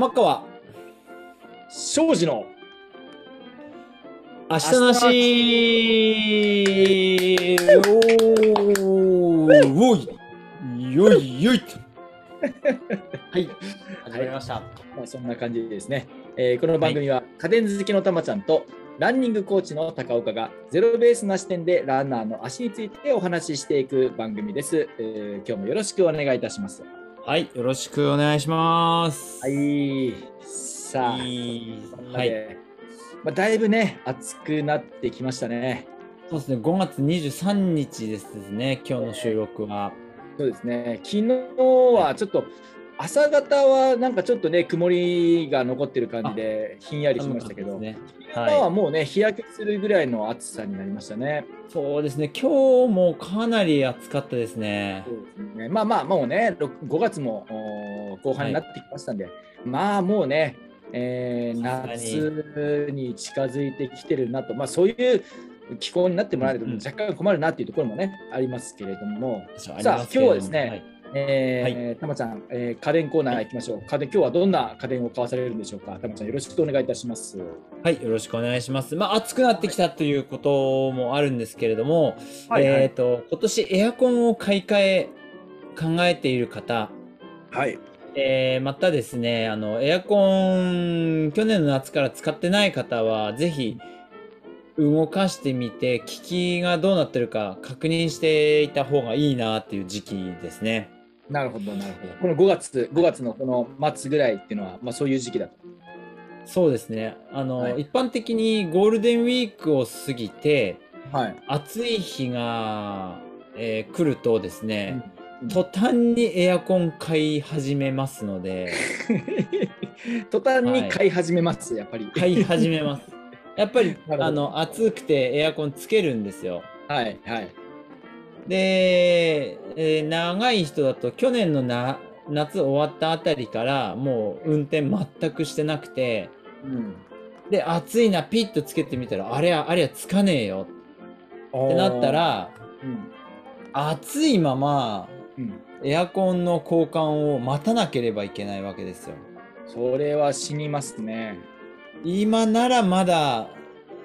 玉川。庄司の。明日なし。おーおいよいよい。はい。始まりました、まあ、そんな感じですね、えーこの番組は家電好きのたまちゃんとランニングコーチの高岡がゼロベースな視点でランナーの足についてお話ししていく番組です、えー今日もよろしくお願いいたします。はいよろしくお願いします。はい、さあ、はいで。まあ、だいぶね、暑くなってきましたね。そうですね5月23日ですね今日の収録は。そうですね、昨日はちょっと朝方はなんかちょっとね、曇りが残ってる感じでひんやりしましたけど、寒かったですね。今ははもうね、日焼けするぐらいの暑さになりましたね。い、そうですね。今日もかなり暑かったですね。すね。まあまあ、もうね、ろ5月も後半になってきましたんで、まあもうね、えー夏に近づいてきてるなと、まあそういう気候になってもらえるとうん若干困るなっていうところもね、ありますけれども、さあ今日はですねえーたまちゃん、えー家電コーナー行きましょう。家電、今日はどんな家電を買わされるんでしょうか？たまちゃん、よろしくお願いいたします。はい、よろしくお願いします。まあ、暑くなってきたということもあるんですけれども、はいはいえっ、と、今年エアコンを買い替え考えている方、はい。えーまたですね、あの、エアコン、去年の夏から使ってない方は、ぜひ、動かしてみて、効きがどうなってるか確認していた方がいいなっていう時期ですね。なるほど、なるほど。この5月、5月のこの末ぐらいっていうのは、まあそういう時期だと。そうですね。あの、はい一般的にゴールデンウィークを過ぎて、はい。暑い日が、えー来るとですね、うん途端にエアコン買い始めますので、途端に買い始めます、やっぱり。買い始めます。やっぱり あの暑くてエアコンつけるんですよ。はい、はい。で、えー長い人だと去年のな夏終わったあたりからもう運転全くしてなくて、うん。で、暑いな、ピッとつけてみたら、あれは、あれはつかねえよってなった、ら、うん。暑いままうん。エアコンの交換を待たなければいけないわけですよ。それは死にますね。今ならまだ、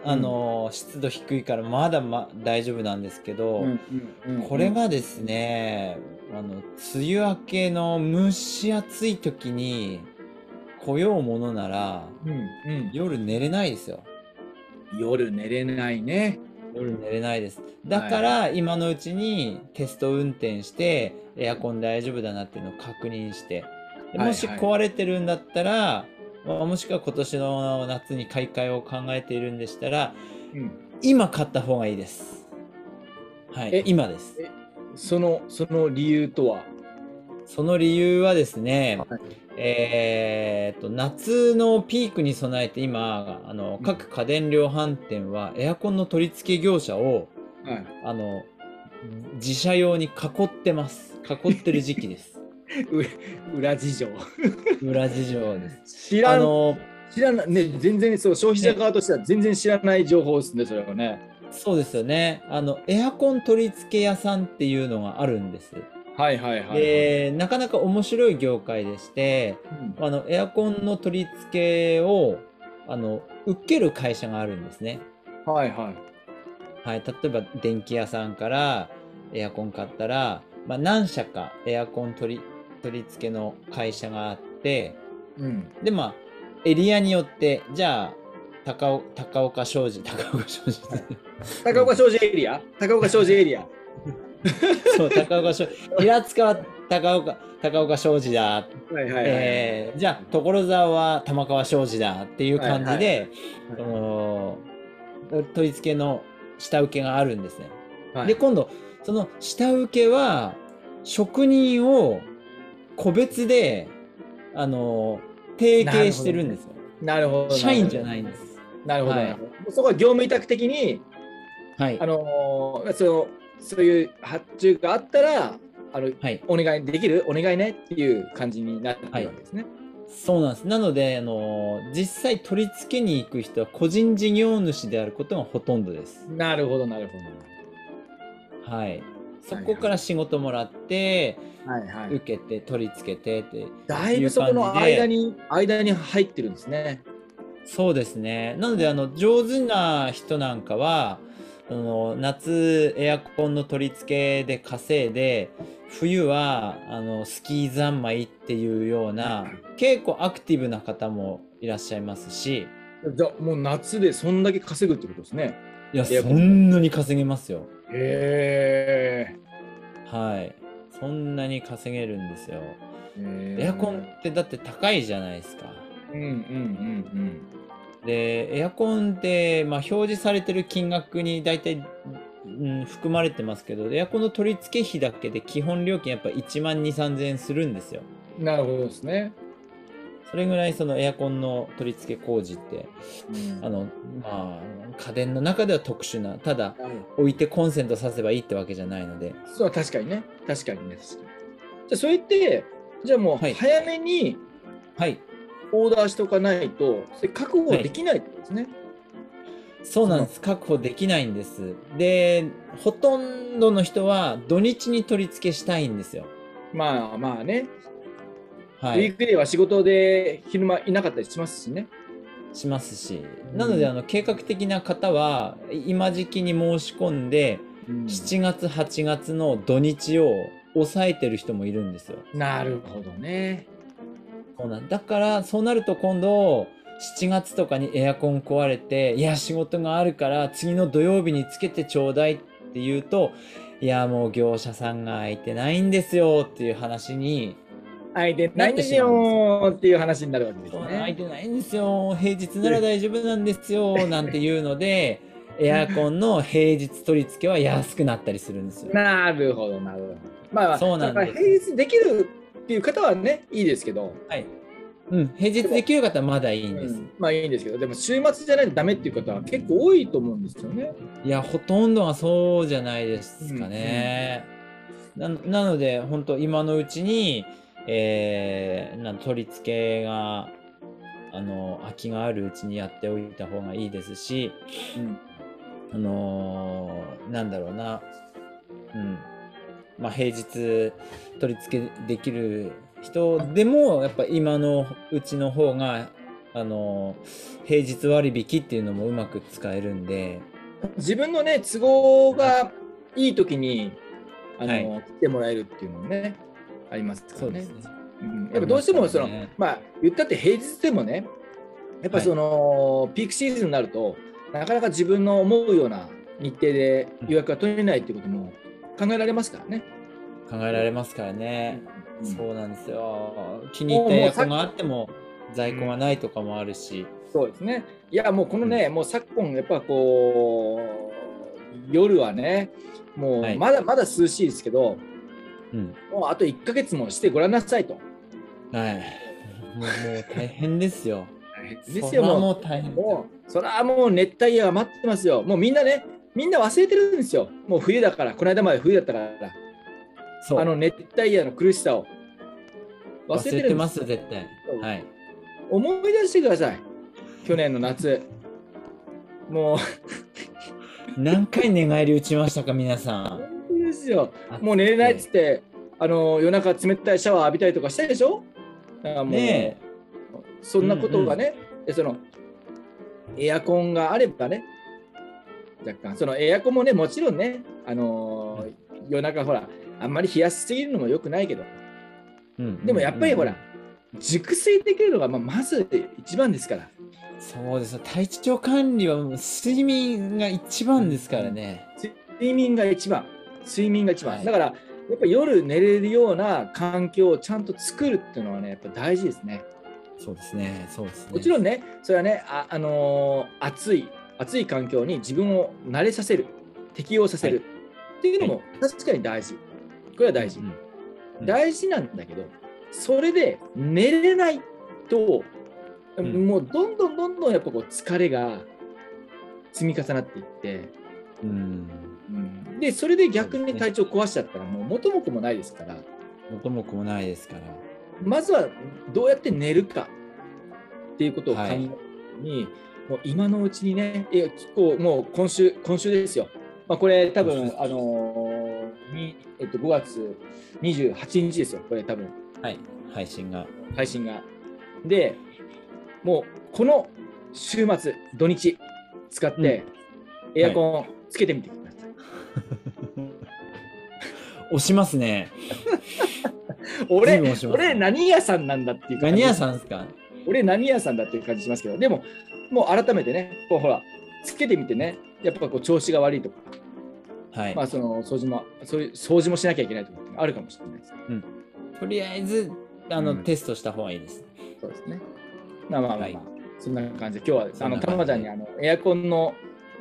あの、湿度低いからまだま大丈夫なんですけど、うんうんうんこれがですね、あの、梅雨明けの蒸し暑い時に来ようものなら、うんうん、夜寝れないですよ。夜寝れないね。夜寝れないです。だから今のうちにテスト運転してエアコン大丈夫だなっていうのを確認してもし壊れてるんだったら、まあもしくは今年の夏に買い替えを考えているんでしたらうん、今買った方がいいです。はい。え、今です。そのその理由とは、その理由はですね、はい。えーっと夏のピークに備えて今あの各家電量販店はエアコンの取り付け業者をはい、あの自社用に囲ってます。囲ってる時期です。う裏事情。裏事情です知らんあの知らない、ね、全然そう消費者側としては全然知らない情報ですね、それはね。そうですよねあのエアコン取り付け屋さんっていうのがあるんですはいはいはい、はい。でなかなか面白い業界でしてうんあのエアコンの取り付けをあの受ける会社があるんですねはいはい。はい、例えば電気屋さんからエアコン買ったら、まあ、何社かエアコン取り取り付けの会社があってうん。でまあエリアによってじゃあ高尾高岡商事高岡商事 高岡商事エリア？高岡商事エリア？そう高岡商平塚は高岡高岡商事だ、はいはいはい。えーじゃあ所沢は玉川商事だっていう感じで、はいはいその取り付けの下請けがあるんですね。はいで今度その下請けは職人を個別であの提携してるんですよ。なるほど。社員じゃないんです。なるほど。はいそこは業務委託的に、はいあ。のーそうそういう発注があったら、あのはい。お願いできるお願いねっていう感じになってるわけですね。そうなんです。なのであの実際取り付けに行く人は個人事業主であることがほとんどです。なるほど、なるほど。はい。そこから仕事もらって、はいはい。受けて取り付けてってだいぶそこの間に間に入ってるんですね。そうですね。なのであの上手な人なんかはあの夏エアコンの取り付けで稼いで冬はあのスキー三昧っていうような結構アクティブな方もいらっしゃいますし。じゃあもう夏でそんだけ稼ぐってことですね。いやそんなに稼げますよへはいそんなに稼げるんですよえ。エアコンってだって高いじゃないですかうんうんうんでエアコンって、まあ、表示されてる金額に大体、うん、含まれてますけどエアコンの取り付け費だけで基本料金やっぱ1万2 3 0 0円するんですようん。なるほどですね。それぐらいそのエアコンの取り付け工事ってうん。あのまあ家電の中では特殊なただ置いてコンセントさせばいいってわけじゃないので。そう確かにね。確かにね。じゃあそれってじゃあもうはい。早めにはい。オーダーしておかないと、それ確保できないってことですね。そうなんです。確保できないんです。でほとんどの人は土日に取り付けしたいんですよ。まあまあね、はい。ウィークデーは仕事で昼間いなかったりしますしね。しますし。うん。なのであの計画的な方は今時期に申し込んで7月8月の土日を抑えてる人もいるんですよ。なるほどね。そうなん。だからそうなると今度7月とかにエアコン壊れていや仕事があるから次の土曜日につけてちょうだいって言うといやもう業者さんが空いてないんですよっていう話に相手ないんですよっていう話になるわけですね。てないんですよ平日なら大丈夫なんですよ なんていうのでエアコンの平日取り付けは安くなったりするんですよ。なるほど、なるほど。まあまあ、そうなんです平日できるっていう方はね、いいですけど、はい。うん、平日できる方はまだいいんです。うんまあいいんですけど、でも週末じゃないとダメっていう方は結構多いと思うんですよね。いや、ほとんどはそうじゃないですかね。ななので、本当今のうちに、えー、なん取り付けが、あの、空きがあるうちにやっておいた方がいいですし、うん。あのーなんだろうな、うん。まあ、平日取り付けできる人でも、やっぱ今のうちの方が、あのー平日割引っていうのもうまく使えるんで、自分のね、都合がいい時にあの、はい。来てもらえるっていうのもね、ありますからね。そうですね。うんやっぱどうしてもその、ねまあ言ったって平日でもね、やっぱその、ピークシーズンになると、なかなか自分の思うような日程で予約が取れないっていうことも考えられますからね。考えられますからね。うんそうなんですよ。気に入ったエアコンがあっても在庫がないとかもあるし。そうですね。いや、もうこのね、もう昨今、やっぱこう、夜はね、もはいうまだまだ涼しいですけど、うん。もうあと1ヶ月もしてごらんなさいと。はい。もうもう大変ですよ。ですよ、ももう大変う。もう、それはもう熱帯夜が待ってますよ。もうみんなね、みんな忘れてるんですよ。もう冬だから、この間まで冬だったから、そう。あの熱帯夜の苦しさを。忘忘れてるんですよ。絶対。はい。思い出してください。去年の夏。もう、何回寝返り打ちましたか、皆さん。ですよ。もう寝れないっつって、あの夜中冷たいシャワー浴びたりとかしたでしょ？だからもう、ねそんなことがね、でそのエアコンがあればね、若干、そのエアコンもね、もちろんね、あのー夜中ほら、あんまり冷やしすぎるのも良くないけど、うんでもやっぱりほら、うん熟睡できるのがまあまず一番ですから、そうですよ。体調管理は睡眠が一番ですからね。睡眠が一番、睡眠が一番。はいだから、やっぱ夜寝れるような環境をちゃんと作るっていうのはね、やっぱ大事ですね。そうですね。そうですね。もちろんね、それはね、あ、あのー暑い、暑い環境に自分を慣れさせる、適応させる、はいっていうのも確かに大事。これは大事。うんうん大事なんだけど、それで寝れないと、んもうどんどんどんどんやっぱこう疲れが積み重なっていって、うん。うんで、それで逆に体調壊しちゃったら、もう元も子もないですから、元も子もないですから。まずはどうやって寝るかっていうことを考えはいもう今のうちにね、いやこうもう今週、今週ですよ。まあ、これ多分、あのーに、えっと、5月28日ですよ、これ多分、はい。配信が。配信が。で、もうこの週末、土日使って、エアコンつけてみてください。押しますね。俺何屋さんなんだっていう感じ。何屋さんですか？俺何屋さんだっていう感じしますけど。でももう改めてねこうほらつけてみてね。やっぱこう調子が悪いとか、はい。ま。あその掃除もそういう掃除もしなきゃいけないとかあるかもしれないですとりあえず、あの、うん。テストした方がいいです。そうですね。まあまあまあ、まあはい。そんな感じで。今日はあのたまちゃんにあのエアコンの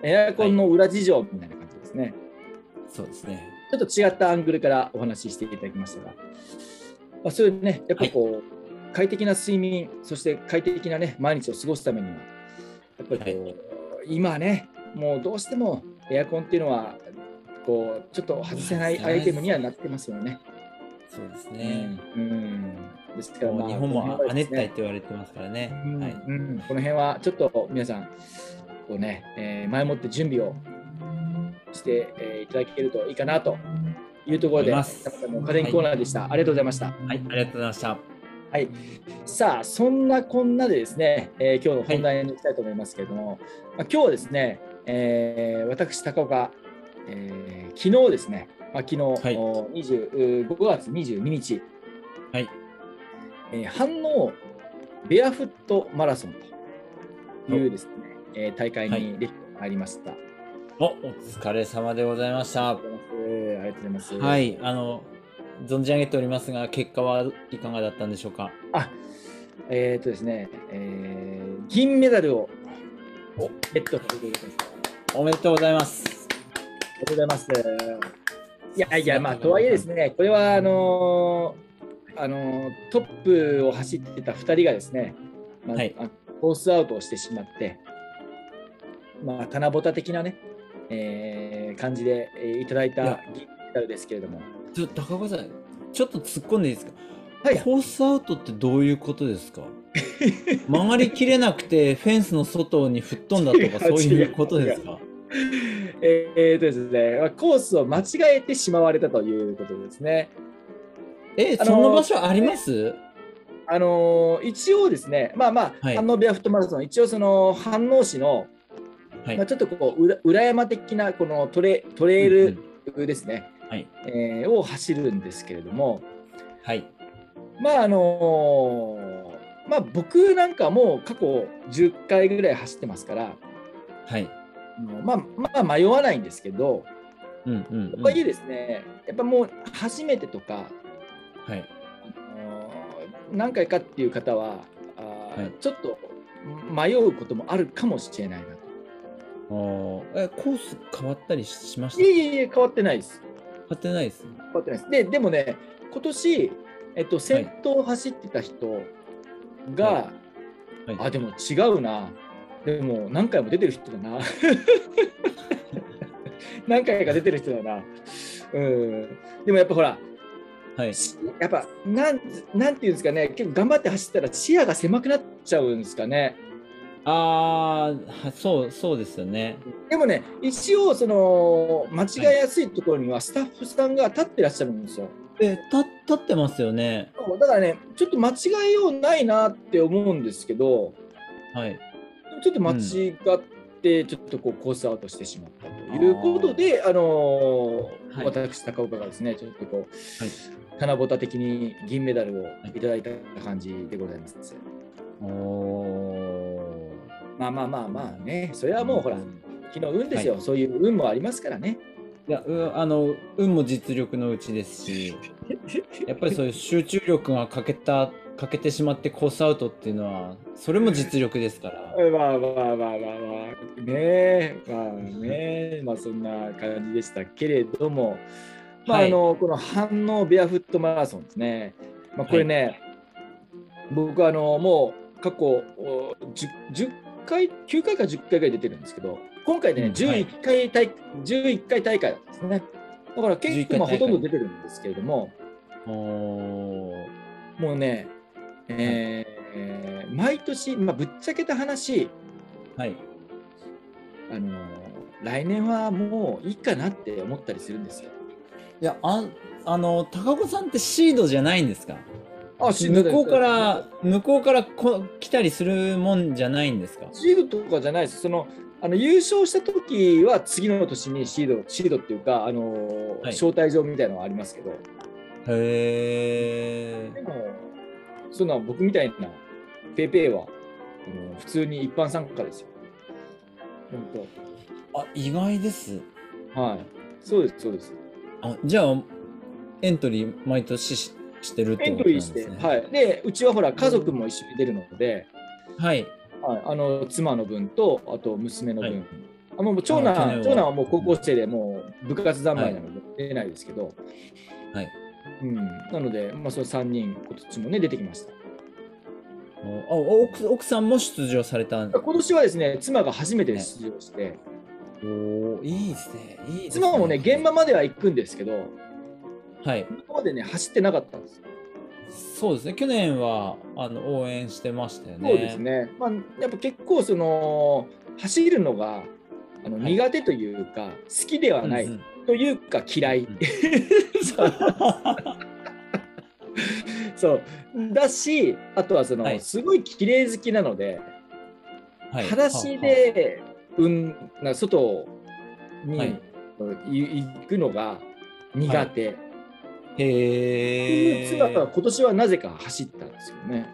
エアコンの裏事情みたいな感じですね、そうですね。ちょっと違ったアングルからお話ししていただきましたが、まあ、そういうね、やっぱりこう、快適な睡眠、そして快適なね、毎日を過ごすためには、やっぱりこう、今ね、もうどうしてもエアコンっていうのは、こう、ちょっと外せないアイテムにはなってますよね。そうですうね。ん。うんですから、まあ、日本も亜熱帯って言われてますからね。うんはい。うんこの辺はちょっと皆さん、こうね、えー前もって準備をして、えーいただけるといいかなというところで、家電コーナーでした、ありがとうございました。はい。ありがとうございました。はい、さあ、そんなこんなでですね、えー今日の本題に行きたいと思いますけれども、まあ、今日はですね、えー私、高岡、えー昨日ですね、まあ、昨日、はいお20 5月22日、はい。えー反応ベアフットマラソンというですね、えー大会はいに出てまいりました。お、お疲れ様でございましたあ。りがとうございます。はい。あの、存じ上げておりますが、結果はいかがだったんでしょうか？あ、えっ、とですね、えー銀メダルをゲットさせていただきま。おめでとうございます。ありがとうございます。いやいや、まあ、とはいえですね、これはあのーあのートップを走ってた2人がですね、まあはいあコースアウトをしてしまって、まあ、棚ぼた的なね、えー感じで、えーいただいた銀メダルですけれども、ちょっと高岡さん、ちょっと突っ込んでいいですか？はい。コースアウトってどういうことですか？曲がりきれなくてフェンスの外に吹っ飛んだとか そういうことですか？えーえーとですね、まあコースを間違えてしまわれたということですね。え、あのーその場所あります？あのー一応ですね、まあまあ、はい。反応ビアフットマラソン、一応その飯能市の、はいまあ、ちょっとこう裏裏山的なこのトレトレイルですね、はい。えーを走るんですけれども、はい。まああのーまあ、僕なんかもう過去10回ぐらい走ってますから、はい。まあ、まあ迷わないんですけど、うんうん、うん。とはいえですね、やっぱもう初めてとか、はい。あのー何回かっていう方は、あーはいちょっと迷うこともあるかもしれないなえ、コース変わったりしましいたえいえいえ、変わってないです。変わってないです。変わってないです。で、でもね、今年、えっと、先頭を走ってた人が、はい。あ、でも違うな。でも何回も出てる人だな。何回か出てる人だな。うん。でもやっぱほら、はい。しやっぱなん、なんていうんですかね、結構頑張って走ったら視野が狭くなっちゃうんですかね。あーはそう、そうですよね。でもね、一応、その、間違いやすいところにはスタッフさんが立ってらっしゃるんですよ。え、た立ってますよね。だからね、ちょっと間違えようないなって思うんですけど、はい。ちょっと間違って、ちょっとこうコースアウトしてしまったということで、あのーはい私、高岡がですね、ちょっとこう、はい棚ぼた的に銀メダルをいただいた感じでございます。おまあまあまあまあね、それはもうほら、ん。昨日運ですよ、そういう運もありますからね。いや、うあの、運も実力のうちですし、やっぱりそういう集中力が欠けた、欠けてしまってコースアウトっていうのは、それも実力ですから。まあまあまあまあまあ、ねえ、まあね、まあそんな感じでしたけれども、まあはい。あの、この反応ベアフットマラソンですね。まあこれね、僕はあの、もう過去お 10, 10回、9回か10回ぐらい出てるんですけど、今回でね、うんはい11回大、11回大会なんですね。だから結11構まあほとんど出てるんですけれども、もうね、えー毎年、まあ、ぶっちゃけた話、はい。あの来年はもういいかなって思ったりするんですよ。いや、ああの、高岡さんってシードじゃないんですか？あ、向こうから、向こうからこ来たりするもんじゃないんですか？シードとかじゃないです。そのあの優勝した時は次の年にシード、シードっていうか、あのーはい招待状みたいなのがありますけど、へでも、そんな僕みたいなペイペイは、あの普通に一般参加ですよ。本あ、意外です。当。はい。そうです、そうです。あ、じゃあ、エントリー毎年ししてるってエンことトリーして、なんですね。はい。で、うちはほら、家族も一緒に出るので、はい。はい、あの妻の分と、あと娘の分。はいあもう長男は長男はもう高校生でもう部活三昧なので出ないですけど、はい。うん、なので、まあ、その3人、今年もね、出てきました。おあ奥奥さんも出場されたん？今年はですね、妻が初めて出場して、おーいいですね。いいですね。妻もね、現場までは行くんですけど、はい。今までね、走ってなかったんですよ。そうですね。去年はあの応援してましたよね。そうですね。まあ、やっぱ結構、その、走るのがあのはい苦手というか、好きではない、うんうんというか嫌い。うん そうそうだし、あとはその、はいすごい綺麗好きなので、はい裸足で、うん、な外に、はいい行くのが苦手。へえ。妻が今年はなぜか走ったんですよね。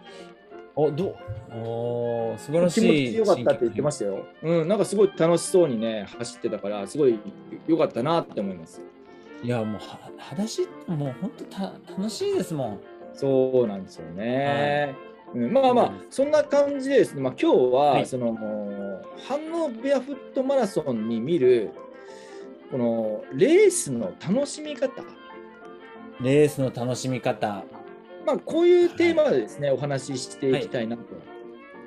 おどおー素晴らし気持い。ちよかったって言ってましたよ。うん、なんかすごい楽しそうにね、走ってたから、すごい良かったなって思います。いやもうは裸足もう本当た楽しいですもん。そうなんですよね。うん、まあまあ、そんな感じでですね、まあ、今日は、はいその、反応ベアフットマラソンに見る、このレースの楽しみ方、レースの楽しみ方まあ、こういうテーマでですね、お話ししていきたいなと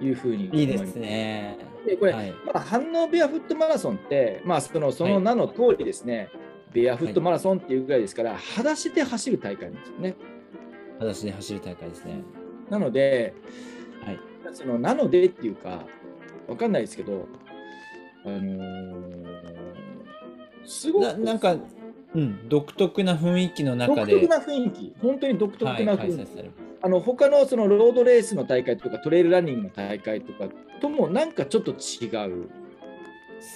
いうふうに思います。いいですね。でこれ、はいまあ、反応ベアフットマラソンって、まあ、そのその名の通りですね、ベアフットマラソンっていうぐらいですから、裸足で走る大会なんですよね。裸足で走る大会ですね。なので、はい。そのなのでっていうか、わかんないですけど、あのーすごくななんかうん独特な雰囲気の中で独特な雰囲気、本当に独特なはい、雰囲気。開催されます。あの他のそのロードレースの大会とかトレイルランニングの大会とかともなんかちょっと違う。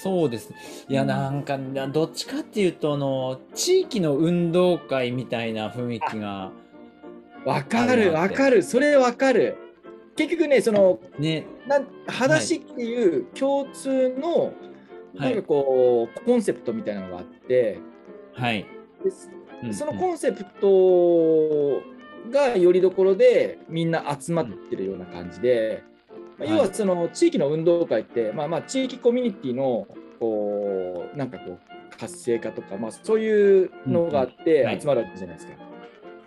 そうですね。いや、うんなんか、どっちかっていうと、あの、地域の運動会みたいな雰囲気が、わかるわかる、それわかる。結局ね、そのね、なん裸足っていう共通の、はいなんかこうコンセプトみたいなのがあって、はい。でうんそのコンセプトがよりどころでみんな集まってるような感じで、まあはい要はその地域の運動会って、まあ、まあ地域コミュニティのこうなんかこう活性化とか、まあ、そういうのがあっうんてはい集まるわけじゃないですか。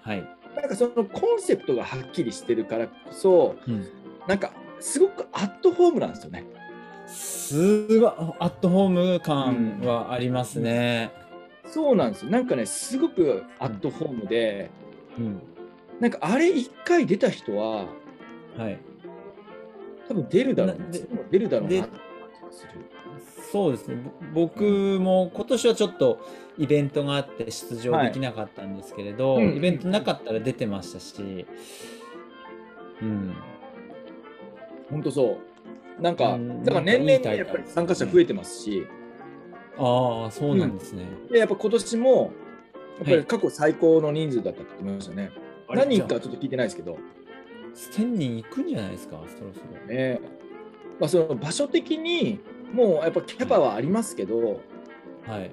はい。なんかそのコンセプトがはっきりしてるからこそうんなんかすごくアットホームなんですよね。すごい、アットホーム感はありますね。そうなんですよ。なんかねすごくアットホームで、うん。なんかあれ一回出た人ははい。多分出るだろう出るだろうな。そうですね。ぼ僕も今年はちょっとイベントがあって出場できなかったんですけれど、はいうんイベントなかったら出てましたし、うん。本当そう。なんか、うんだから年々やっぱり参加者増えてますし、ああ、そうなんですね。でやっぱ今年もやっぱはいり過去最高の人数だったって言ってましたね。あれ何人かちょっと聞いてないですけど、あ1000人いくんじゃないですか、そろそろ。ねまあ、その場所的にもうやっぱキャパはありますけど、はい。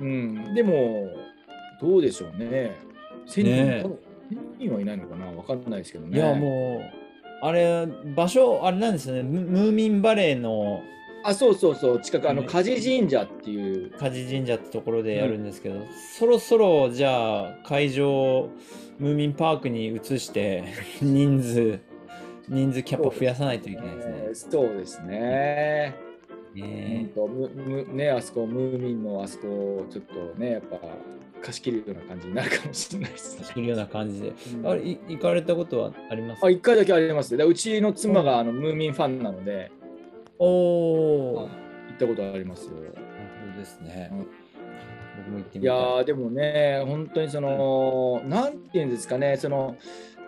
うん、でもどうでしょうね。1000人,、ねえ多分1000人はいないのかな？わかんないですけどね。いや、もう、あれ、場所、あれなんですよね、ムムーミンバレーのあ、そうそうそう、近く、あの、ね梶神社っていう、梶神社ってところでやるんですけど、そろそろじゃあ会場ムーミンパークに移して 人数人数キャパ増やさないといけないですね。えーそうですね。ねむむね、あそこ、ムーミンのあそこ、ちょっとね、やっぱ貸し切るような感じになるかもしれないですね。走るような感じで。うんあれい行かれたことはあります？あ、一回だけあります。でうちの妻があのムーミンファンなので、おお、行ったことありますよ。なるほどですね。僕も行っていみたい。やーでもね、本当にその、なんていうんですかね、その、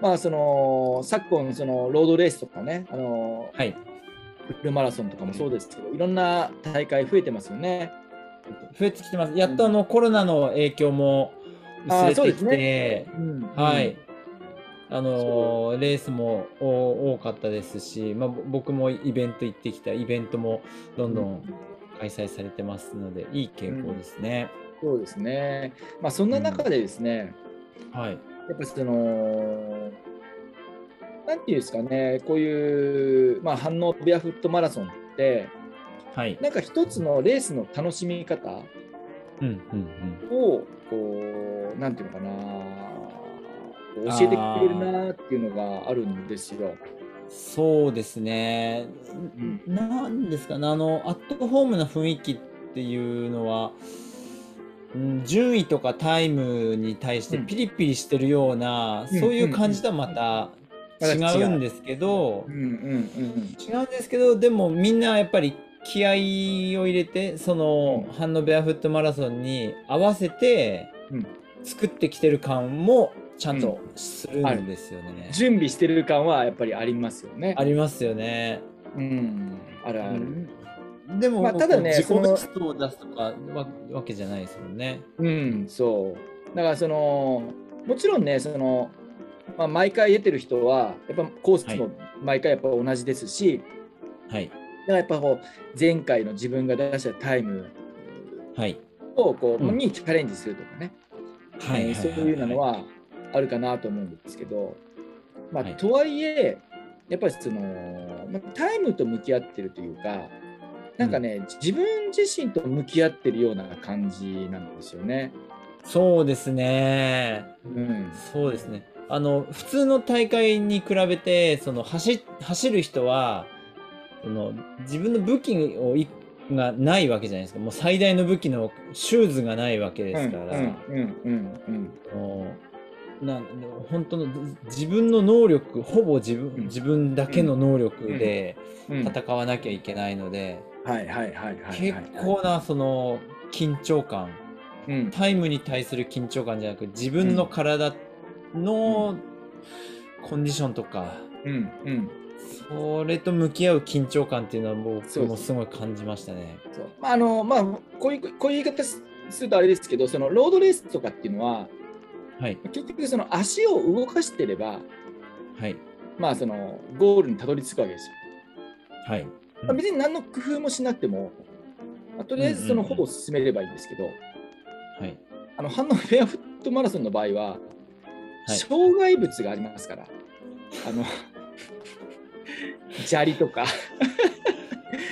まあその、昨今、そのロードレースとかね、あのはい。フルマラソンとかもそうですけど、いろんな大会増えてますよね。増えてきてます。やっとあのコロナの影響も薄れてきそうですて、うんはい。あのーレースもお多かったですし、まあ、ぼ僕もイベント行ってきたイベントもどんどん開催されてますので、いい傾向ですね。そうですね。まあそんな中でですね、はい。やっぱその、なんていうんですかね、こういう、まあ、反応ベアフットマラソンって、はい。なんか一つのレースの楽しみ方うんうんうん。を、こう、なんていうのかな、教えてくれるなっていうのがあるんですよ。そうですね。うん。なんですかね、あの、アットホームな雰囲気っていうのは、うん、順位とかタイムに対してうん。ピリピリしてるような、うん。そういう感じとはまた違うんですけど、違うんですけど、でもみんなやっぱり気合を入れて、その、うん。ハンドベアフットマラソンに合わせてうん。作ってきてる感もちゃんとするんですよね。準備してる感はやっぱりありますよね。ありますよね。うん、あるある。でも、まあただね自己ベストを出すとかわわけじゃないですもんね。うん、そう。だからその、もちろんね、その、まあ、毎回出てる人は、やっぱコースも毎回やっぱ同じですし、はい。だからやっぱこう前回の自分が出したタイムはい。をこう、うんにチャレンジするとかね、はい。えーそういうのはあるかなと思うんですけど、まあ、はいとはいえ、やっぱりその、まあ、タイムと向き合ってるというか、なんかね、自分自身と向き合ってるような感じなんですよね。そうですね。うん。そうですね。あの、普通の大会に比べて、その走、走る人は、その自分の武器をいがないわけじゃないですか。もう最大の武器のシューズがないわけですから。なん本当の自分の能力ほぼ自分うん自分だけの能力で。戦わなきゃいけないので、はいはいはいはいはい。結構なその緊張感うん。タイムに対する緊張感じゃなく自分の体のコンディションとか、うんうん。それと向き合う緊張感っていうのは僕もすごい感じましたね。そうまああのまあこういうこういう言い方すするとあれですけど、そのロードレースとかっていうのははい。結局その足を動かしてれば、はい。まあそのゴールにたどり着くわけですよ。はい。まあ、別に何の工夫もしなくても、まあとりあえずそのほぼ進めればいいんですけど、はい。あのハンノフェアフットマラソンの場合は、はい。障害物がありますから、あの砂利とか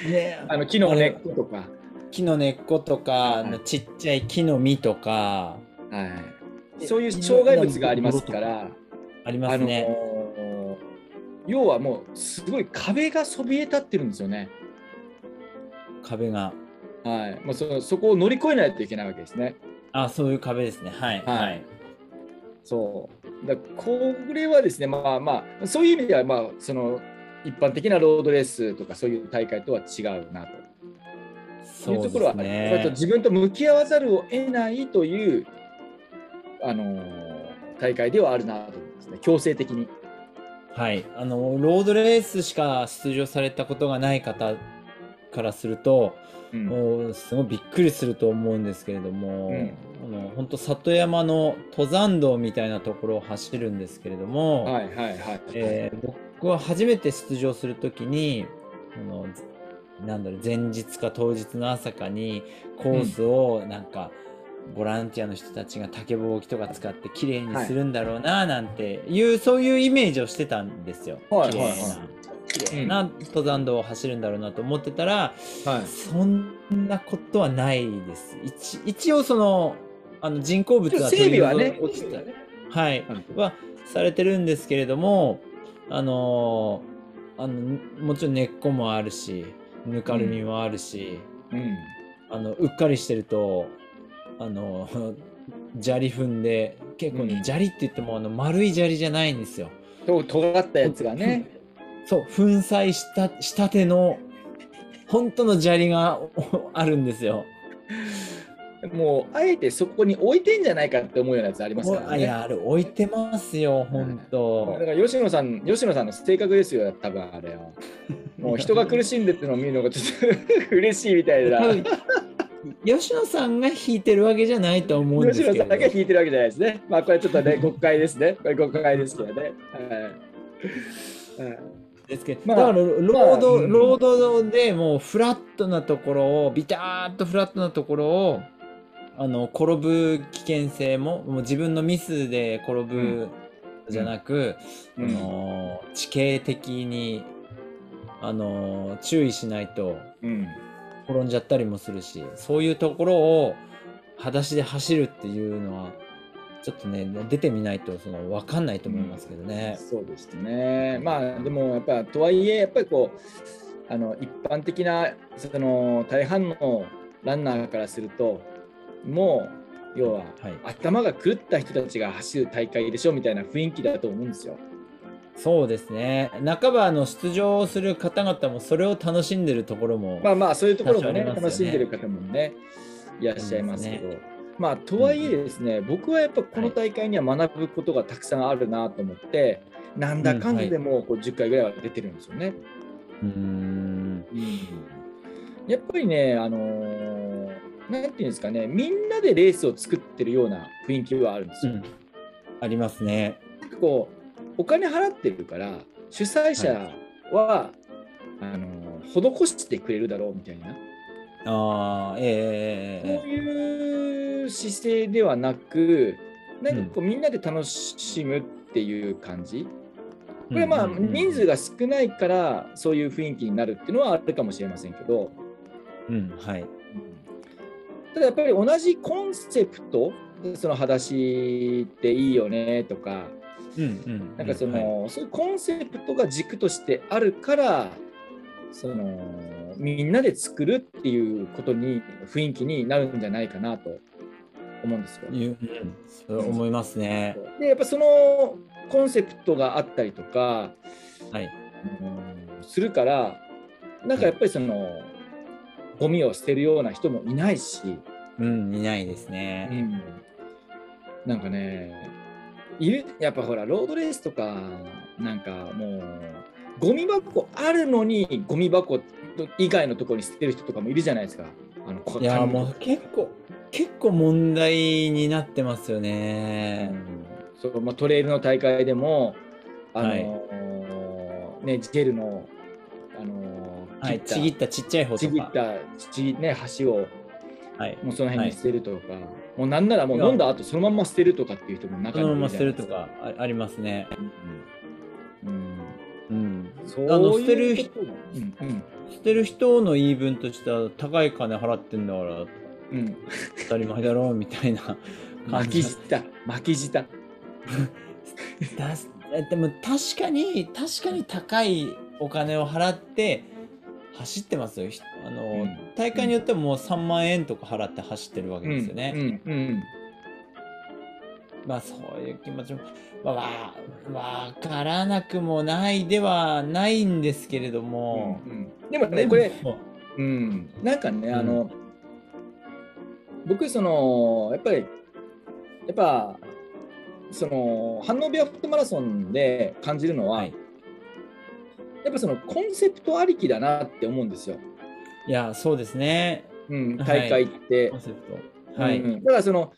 ね。あの木の根っことか。木の根っことか、はい。ちっちゃい木の実とか。はい、そういう障害物がありますから、ありますね。要はもうすごい壁がそびえ立ってるんですよね。壁が。はい、もうそそこを乗り越えないといけないわけですね。あ、そういう壁ですね。はい。はいはい。そう。だこれはですね、まあまあ、そういう意味では、まあ、その一般的なロードレースとかそういう大会とは違うなというところは。自分と向き合わざるを得ないという、あのー大会ではあるなと思いますね、強制的に。はい。あの、ロードレースしか出場されたことがない方からすると、うんもうすごいびっくりすると思うんですけれども、うんあの本当里山の登山道みたいなところを走るんですけれども、はいはいはい。えー僕は初めて出場するときにあのなんだろう前日か当日の朝かにコースをなんか、ボランティアの人たちが竹ぼうきとか使って綺麗にするんだろうななんていう、そういうイメージをしてたんですよ。はい綺麗な、登山道を走るんだろうなと思ってたら、はい。そんなことはないです。一一応そのあの人工物は整備はね落ちたはい、はいはされてるんですけれども、あのーあのもちろん根っこもあるしぬかるみもあるし、うん。あのうっかりしてるとあの 砂利踏んで結構ね、うん砂利って言ってもあの丸い砂利じゃないんですよ。と尖ったやつがね。そう粉砕したしたての本当の砂利がお あるんですよ。もうあえてそこに置いてんじゃないかって思うようなやつありますからね。いや、あれ置いてますよ、本だ当か。ら吉野さん、吉野さんの性格ですよ、多分あれは。もう人が苦しんでるのを見るのがちょっと 嬉しいみたいな。吉野さんが弾いてるわけじゃないと思うんですけど。吉野さんだけ弾いてるわけじゃないですね。まあこれちょっとね、誤解ですね。これ誤解ですけどね。はいはいですけど、まあだからロード、まあうんロードでもうフラットなところをビターッとフラットなところをあの転ぶ危険性ももう自分のミスで転ぶじゃなく、うんあの地形的にあの注意しないとうん転んじゃったりもするしそういうところを裸足で走るっていうのはちょっとね出てみないとその分かんないと思いますけどね。そうですね。まあでもやっぱとはいえやっぱりこうあの一般的なその大半のランナーからするともう要ははい頭が狂った人たちが走る大会でしょみたいな雰囲気だと思うんですよ。そうですね。半ばあの出場する方々もそれを楽しんでるところも、まあまあそういうところもね楽しんでる方もねいらっしゃいますけど。そうでまあとはいえですね、僕はやっぱこの大会には学ぶことがたくさんあるなと思って、なんだかんだでもこう10回ぐらいは出てるんですよね。うーん。やっぱりね、あのーなんていうんですかね、みんなでレースを作ってるような雰囲気はあるんですよ。うんありますね。こう、お金払ってるから、主催者は、あのー施してくれるだろうみたいな、ああ、ええそういう姿勢ではなく、なんかこう、みんなで楽しむっていう感じ。これはまあ人数が少ないからそういう雰囲気になるっていうのはあるかもしれませんけど、うん、はい。ただやっぱり同じコンセプトその裸足っていいよねとか。なんかその、はいそういうコンセプトが軸としてあるからそのみんなで作るっていうことに雰囲気になるんじゃないかなと思うんですよ。いううん、そう思いますね。でやっぱそのコンセプトがあったりとか、はい。うんするからなんかやっぱりそのゴミを捨てるような人もいないし、うん、いないですうね。ん、なんかねいるやっぱほらロードレースとかなんかもうゴミ箱あるのにゴミ箱以外のところに捨てる人とかもいるじゃないですか。あのこいや、紙もう結構、結構問題になってますようね。んそうまあ、トレイルの大会でもあの、はいね、ジェルの、あのはい、ちぎったちっちゃい方とか。ちぎったちぎ、ね、橋をはい。もうその辺に捨てるとか、もうなんならもう飲んだ後そのまんま捨てるとかっていう人も中にいそのまま捨てるとか。あありますね。うん。うん。そうあの捨てるいうんうん。捨てる人の言い分としては高い金払ってんだから。うん、当たり前だろうみたいな 感巻きじ舌。巻き舌。でも確かに確かに高いお金を払って走ってますよ。ひあの、うん大会によってももう3万円とか払って走ってるわけですよね、うんうんまあそういう気持ちもわわわからなくもないではないんですけれども、うんうん。でもねこれもうん、なんかね、うん。あの、僕、その、やっぱり、やっぱ、その、反応ビアフットマラソンで感じるのは、はい。やっぱそのコンセプトありきだなって思うんですよ。いやそうですね。うん、はい。大会って。はい、うんだからその、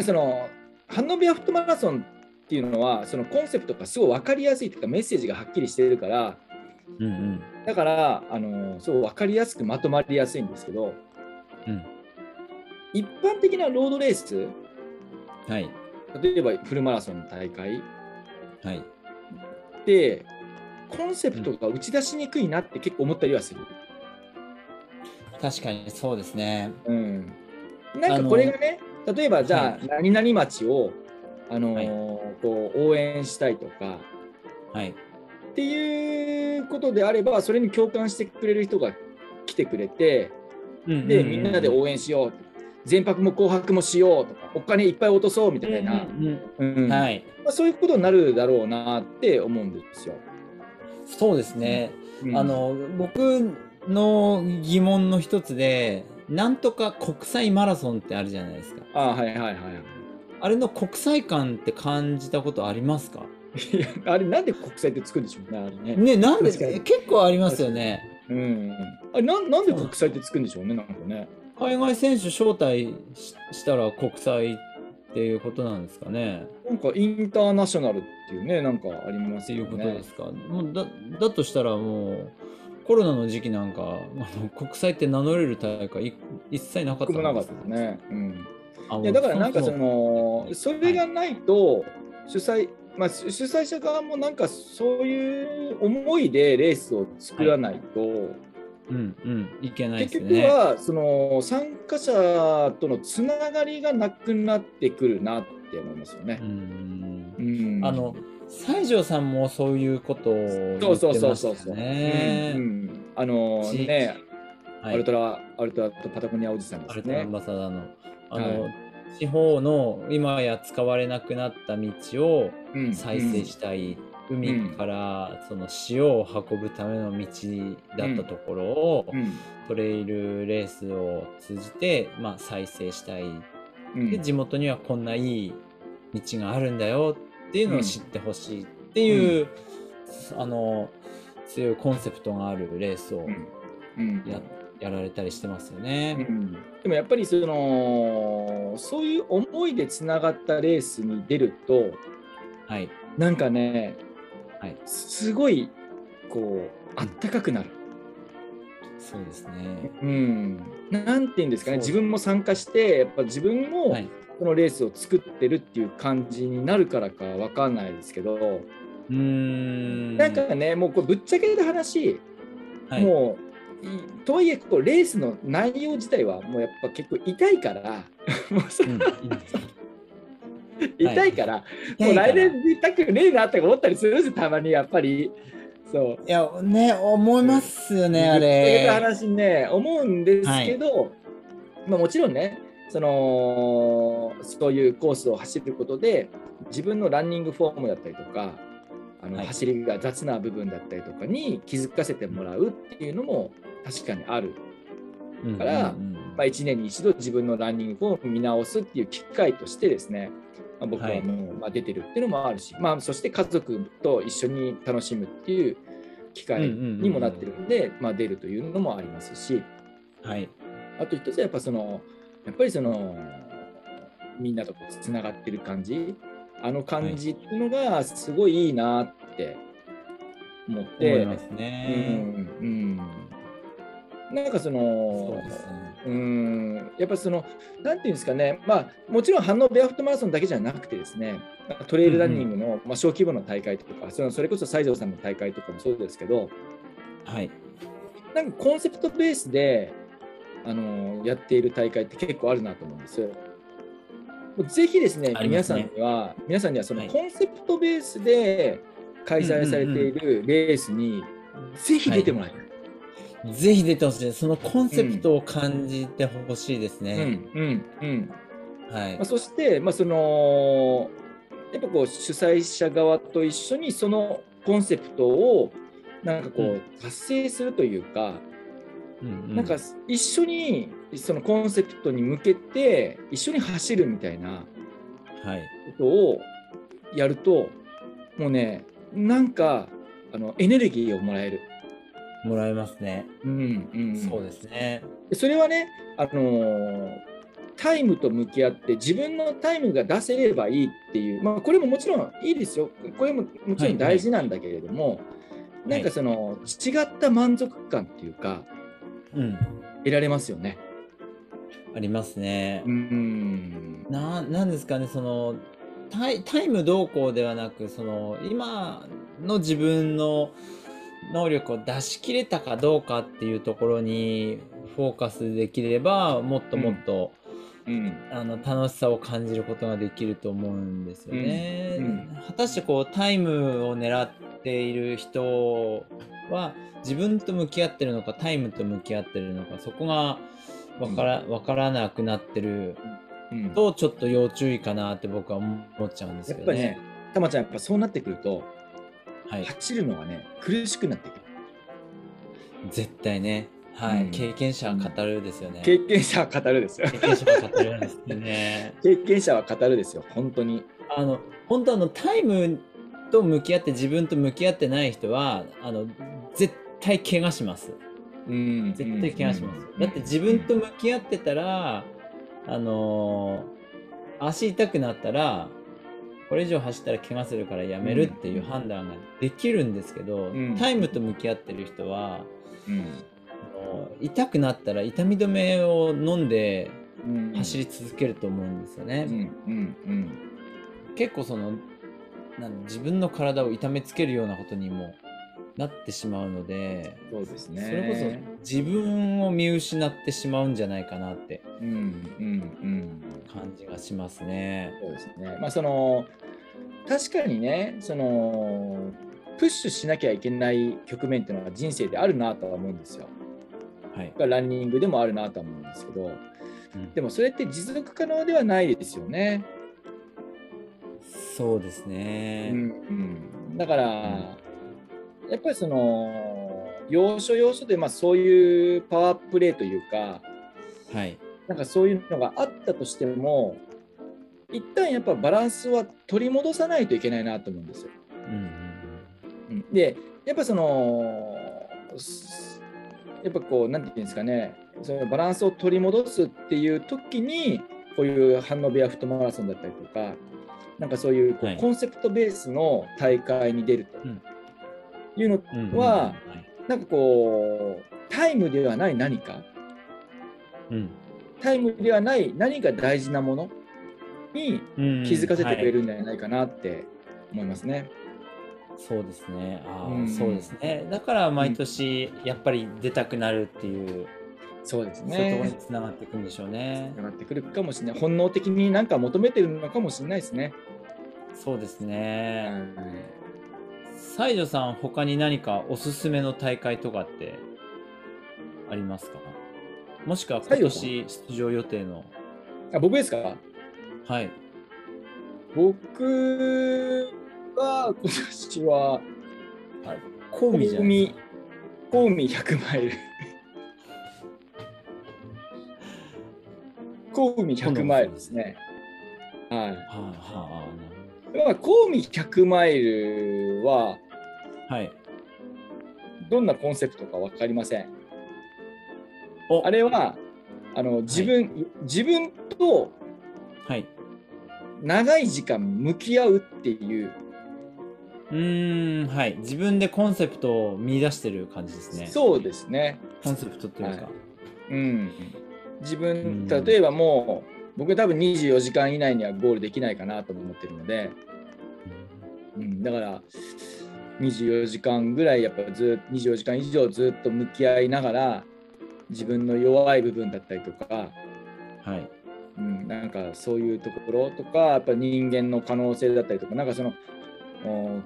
その、反応ビアフットマラソンっていうのは、そのコンセプトがすごい分かりやすいというか、メッセージがはっきりしているから、うんうん。だから、あの、そう分かりやすくまとまりやすいんですけど、うん。一般的なロードレース、はい。例えばフルマラソンの大会はい。で、コンセプトが打ち出しにくいなって結構思ったりはする。確かにそうですね。うん、なんかこれがね、例えばじゃあ、何々町を、あのーはい。こう応援したいとかはい。っていうことであれば、それに共感してくれる人が来てくれて、で、みんなで応援しよう。全泊も紅白もしようとか、お金いっぱい落とそうみたいな、うんうんはい。まあ、そういうことになるだろうなって思うんですよ。そうですね、うん。あの僕の疑問の一つでなんとか国際マラソンってあるじゃないですか。あはいはいはいはい。あれの国際感って感じたことありますか？いやあれなんで国際ってつくんでしょうね、あれね。ね、なんで結構ありますよね。うん。あれなんなんで国際ってつくんでしょうね、なんかね。海外選手招待ししたら国際っていうことなんですかね。なんかインターナショナルっていうね、なんかありますよっていうことでね。すか。もうだだとしたらもうコロナの時期なんかあの国際って名乗れる大会い一切なかった僕もなかっですたね。うん。あいやだからなんかそものそれがないと主催、まあ、主主催者側もなんかそういう思いでレースを作らないと、うんうんいけない結ですね。局はその参加者とのつながりがなくなってくるなって思いますよねう。んうんあの西条さんもそういうことを言ってましたそうそう。そうそう。ね。うんうん。あの地域。ね、はい。アルトラアルトラとパタゴニアおじさんですね。アルトラアン。バサダーのあの、は地方の今や使われなくなった道をうん。再生したい、海からその塩を運ぶための道だったところを、うん。トレイルレースを通じて、まあ、再生したい。うん。で地元にはこんないい道があるんだよっていうのを知ってほしいっていう、あの強いコンセプトがあるレースをうん。や,、やられたりしてますようね。ん。でもやっぱりそのそういう思いでつながったレースに出るとはい、なんかね、はい。すごいこうあったかくなる。そうですね。うん、なんていうんですかね。そう。自分も参加してやっぱ自分もはい、このレースを作ってるっていう感じになるからかわかんないですけど、うーん。なんかねもうこれぶっちゃけた話、はい、もういとはいえこうレースの内容自体はもうやっぱ結構痛いから もうそうん、痛いから、痛い。もう来年出たくねえなって思ったりするんですよたまにやっぱり。そう。いやね思いますよね、あぶっちゃけたれ。話ね思うんですけど、まあ、もちろんねそのそういうコースを走ることで自分のランニングフォームだったりとかあの、はい。走りが雑な部分だったりとかに気づかせてもらうっていうのも確かにある、うんからまあ、1年に一度自分のランニングフォームを見直すっていう機会としてですね、まあ、僕はもう、まあ、出てるっていうのもあるし、まあ、そして家族と一緒に楽しむっていう機会にもなってるんで、まあ、出るというのもありますし。はい、あと一つはやっぱそのやっぱりそのみんなとつながってる感じ？あの感じっていうのがすごいいいなって思って、思いますうね。んうん、なんかそのですね。うん。やっぱその、なんていうんですかね、まあ、もちろん反応ベアフットマラソンだけじゃなくてですね、トレイルランニングの、まあ、小規模の大会とか、そのそれこそ西条さんの大会とかもそうですけど、はい、なんかコンセプトベースであのやっている大会って結構あるなと思うんですよ。ぜひですね、皆さんには、皆さんにはそのはいコンセプトベースで開催されているレースに、ぜひ出てもらいたい。ぜひ出てほしい。そのコンセプトを感じてほしいですうね。んうんうんはいまあ、。そして、まあ、そのやっぱこう主催者側と一緒にそのコンセプトをなんかこうう達成するというか、うんうなんか一緒にそのコンセプトに向けて一緒に走るみたいなはい。ことをやるともうねなんかあのエネルギーをもらえる。もらえますね。うんうん、そうですね。でそれはね、あのータイムと向き合って自分のタイムが出せればいいっていう、まあ、これももちろんいいですよ。これももちろん大事なんだけれども、いなんかその違った満足感っていうかうん。得られますよね。ありますねう。ん。ななんですかね、そのタイタイムどうこうではなく、その今の自分の能力を出し切れたかどうかっていうところにフォーカスできれば、もっともっと、うん。あの楽しさを感じることができると思うんですよね。うんうん果たしてこうタイムを狙っている人は自分と向き合ってるのかタイムと向き合ってるのかそこがわから,、わからなくなってるうんとちょっと要注意かなって僕は思っちゃうんですけどね。やっぱりね、たまちゃん、やっぱそうなってくると、はい、走るのがね、苦しくなってくる。絶対ね。はい、うん経験者は語るですよね。経験者は語るですよ。経験者は語るんですよね。経験者は語るですよ、本当に。あの本当あのタイムと向き合って自分と向き合ってない人はあの絶対怪我します。うん絶対怪我します。だって自分と向き合ってたら、あのー足痛くなったら、これ以上走ったら怪我するからやめるっていう判断ができるんですけど、うんタイムと向き合ってる人は、うんあの痛くなったら痛み止めを飲んでうん走り続けると思うんですよね。うんうんうん結構そのなん自分の体を痛めつけるようなことにもなってしまうので、そうですね。それこそ自分を見失ってしまうんじゃないかなって。感じがしますね。そうですね。まあその確かにね、そのプッシュしなきゃいけない局面っていうのは人生であるなとは思うんですよ。はい。ランニングでもあるなとは思うんですけど、うんでもそれって持続可能ではないですよね。そうですうね。んうん、だから、やっぱりその要所要所でまあそういうパワープレーというか、はい。なんかそういうのがあったとしても、一旦やっぱバランスは取り戻さないといけないなと思うんですよ。うんうんうんで、やっぱその、すやっぱこう、なんていうんですかね、そのバランスを取り戻すっていう時に、こういうハンノベアフットマラソンだったりとか、なんかそういうこうはい。コンセプトベースの大会に出るとうん。いうのうんうん。は、なんかこう、タイムではない何か、うん。タイムではない何か大事なものにうん。気づかせてくれはい。るんじゃないかなって思いますね。そうですね。ああ、うんそうですね。だから毎年やっぱり出たくなるっていう、そうですそういうところにね。つながっていくんでしょうね上。がってくるかもしれない。本能的に何か求めてるのかもしれないですね。そうですはね。い西条さん、他に何かおすすめの大会とかってありますか？もしくは今年出場予定の。あ僕ですか？はい。僕は今年は、コウミじゃないですか。コウミ100マイル。コウミ100マイルですね。はい。はあ、はあ、まあ、コウミ100マイルは、はい。どんなコンセプトか分かりません。おあれは、あの自分、自分とはい。長い時間向き合うっていう、うーん、はい。自分でコンセプトを見出してる感じですね。そうですね。コンセプトというか。はいうん、自分、うん例えばもう、僕多分24時間以内にはゴールできないかなと思ってるので、うん、だから、24時間ぐらい、やっぱずっと24時間以上ずっと向き合いながら、自分の弱い部分だったりとか、はい。うん、なんかそういうところとか、やっぱ人間の可能性だったりとか、なんかそのお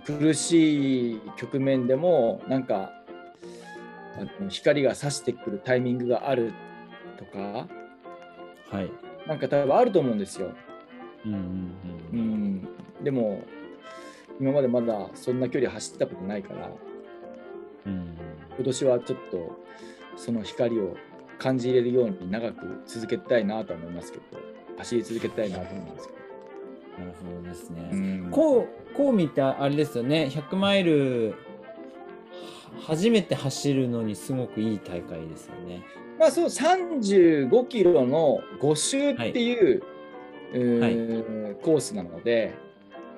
苦しい局面でも、なんか光が差してくるタイミングがあるとか、はい。なんか多分あると思うんですよ。うんうんううん。ん、でも、今までまだそんな距離走ったことないから、うん今年はちょっとその光を感じれるように長く続けたいなとは思いますけど、走り続けたいなと思いますけど。なるほどですね。うんこう、こう見たあれですよね。100マイル、は初めて走るのにすごくいい大会ですよね。まあそう35キロの5周っていう、うーコースなので、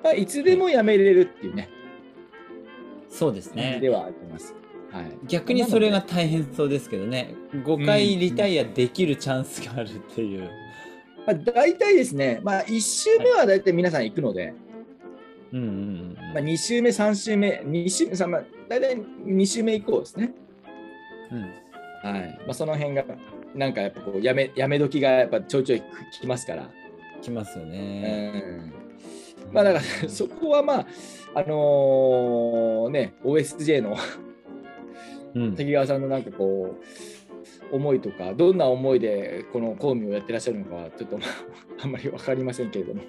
まあ、いつでもやめれるっていうね、そうですねで。はあります。はい、逆にそれが大変そうですけどね。5回リタイアできるチャンスがあるっていう。まあ、大体ですね、まあ、1周目は大体皆さん行くので、うんうんうん。まあ、2周目、3周目、2周目、さまあ、大体2周目以降ですね。うんはいまあ、その辺が、なんかやっぱこうやめ、やめ時がやっぱちょいちょいきますから。きますようね。んまあだからそこはまあ、あのね、OSJ のうん。関川さんのなんかこう、思いとか、どんな思いでこの公務をやってらっしゃるのかは、ちょっとまあ あんまり分かりませんけれども、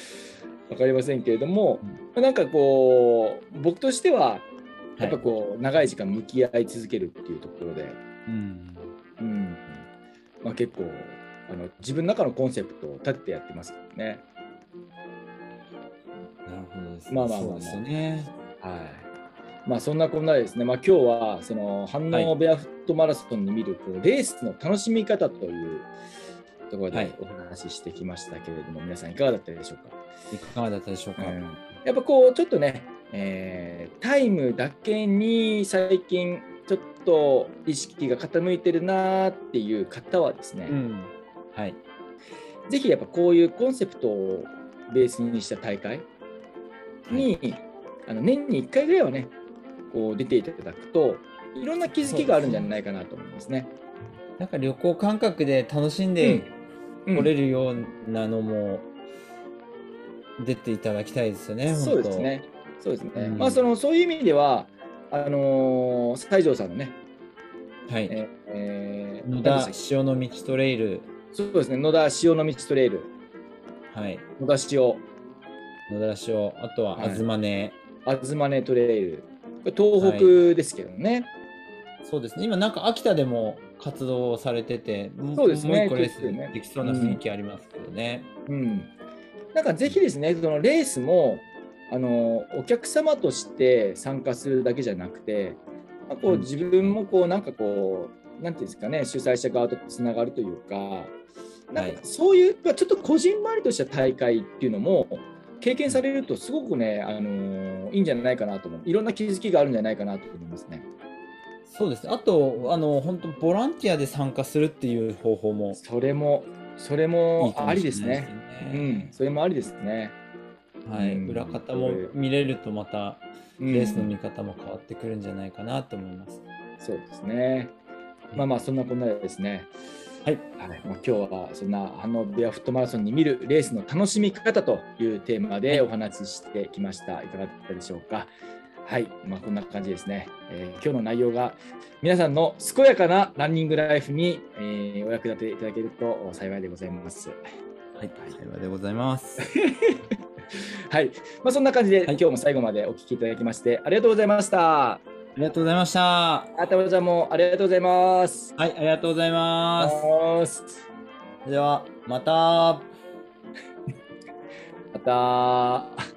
分かりませんけれども、なんかこう、僕としては、やっぱこう、長い時間向き合い続けるっていうところで、うん。うんまあ、結構あの自分の中のコンセプトを立ててやってますからね。なるほどですね。まあまあまあまあそうですよね。はいまあ、そんなこんなでですね、まあ、今日はその反応ベアフットマラソンに見るこうレースの楽しみ方というところはいでお話ししてきましたけれども、皆さんいかがだったでしょうか？いかがだったでしょうか？やっぱこうちょっとね、えータイムだけに最近ちょっと意識が傾いてるなーっていう方はですね、うん。はい。ぜひやっぱこういうコンセプトをベースにした大会に、あの年に1回ぐらいはねこう出ていただくといろんな気づきがあるんじゃないかなと思いますね。なんか旅行感覚で楽しんでうん来れるようなのも出ていただきたいですよね。そうですね。そうですね。うんまあそのそういう意味ではあのー西条さんのね。はい。えーえー野田何でしたっけ潮の道トレイル。そうですね野田潮の道トレイルはい。野田潮野田潮。あとははい東根。東根トレイル東北ですけどね、そうですね。今なんか秋田でも活動されてて、もそうですね。もう一個レースですよね。できそうな雰囲気ありますけどね。うん、なんかぜひですね、そのレースもあのお客様として参加するだけじゃなくて、まあこううん。自分もこうなんかこう、なんていうんですかね、主催者側とつながるというか、なんかそういう、まあちょっとこじんまりとした大会っていうのも経験されると、すごくね、あのいいんじゃないかなと思う、いろんな気づきがあるんじゃないかなと思いますね。そうですね。あと、あの、本当ボランティアで参加するっていう方法もそれも、それいいもかもしれないありですね。うねん、それもありですね。はい。うん裏方も見れるとまた、うんレースの見方も変わってくるんじゃないかなと思います。そうですね。まあまあ、そんなこんなでですね。はい。はいまあ、今日はそんなハノベアフットマラソンに見るレースの楽しみ方というテーマでお話ししてきました。いかがだったでしょうか？はい、まあ、こんな感じですね、えー今日の内容が皆さんの健やかなランニングライフに、えーお役立ていただけると幸いでございます。はい。幸いでございます。はい、まあ、そんな感じで、はい今日も最後までお聞きいただきましてありがとうございました。ありがとうございました。はあたまちゃんもありがとうございます。い。ありがとうございます。す。では、また。また。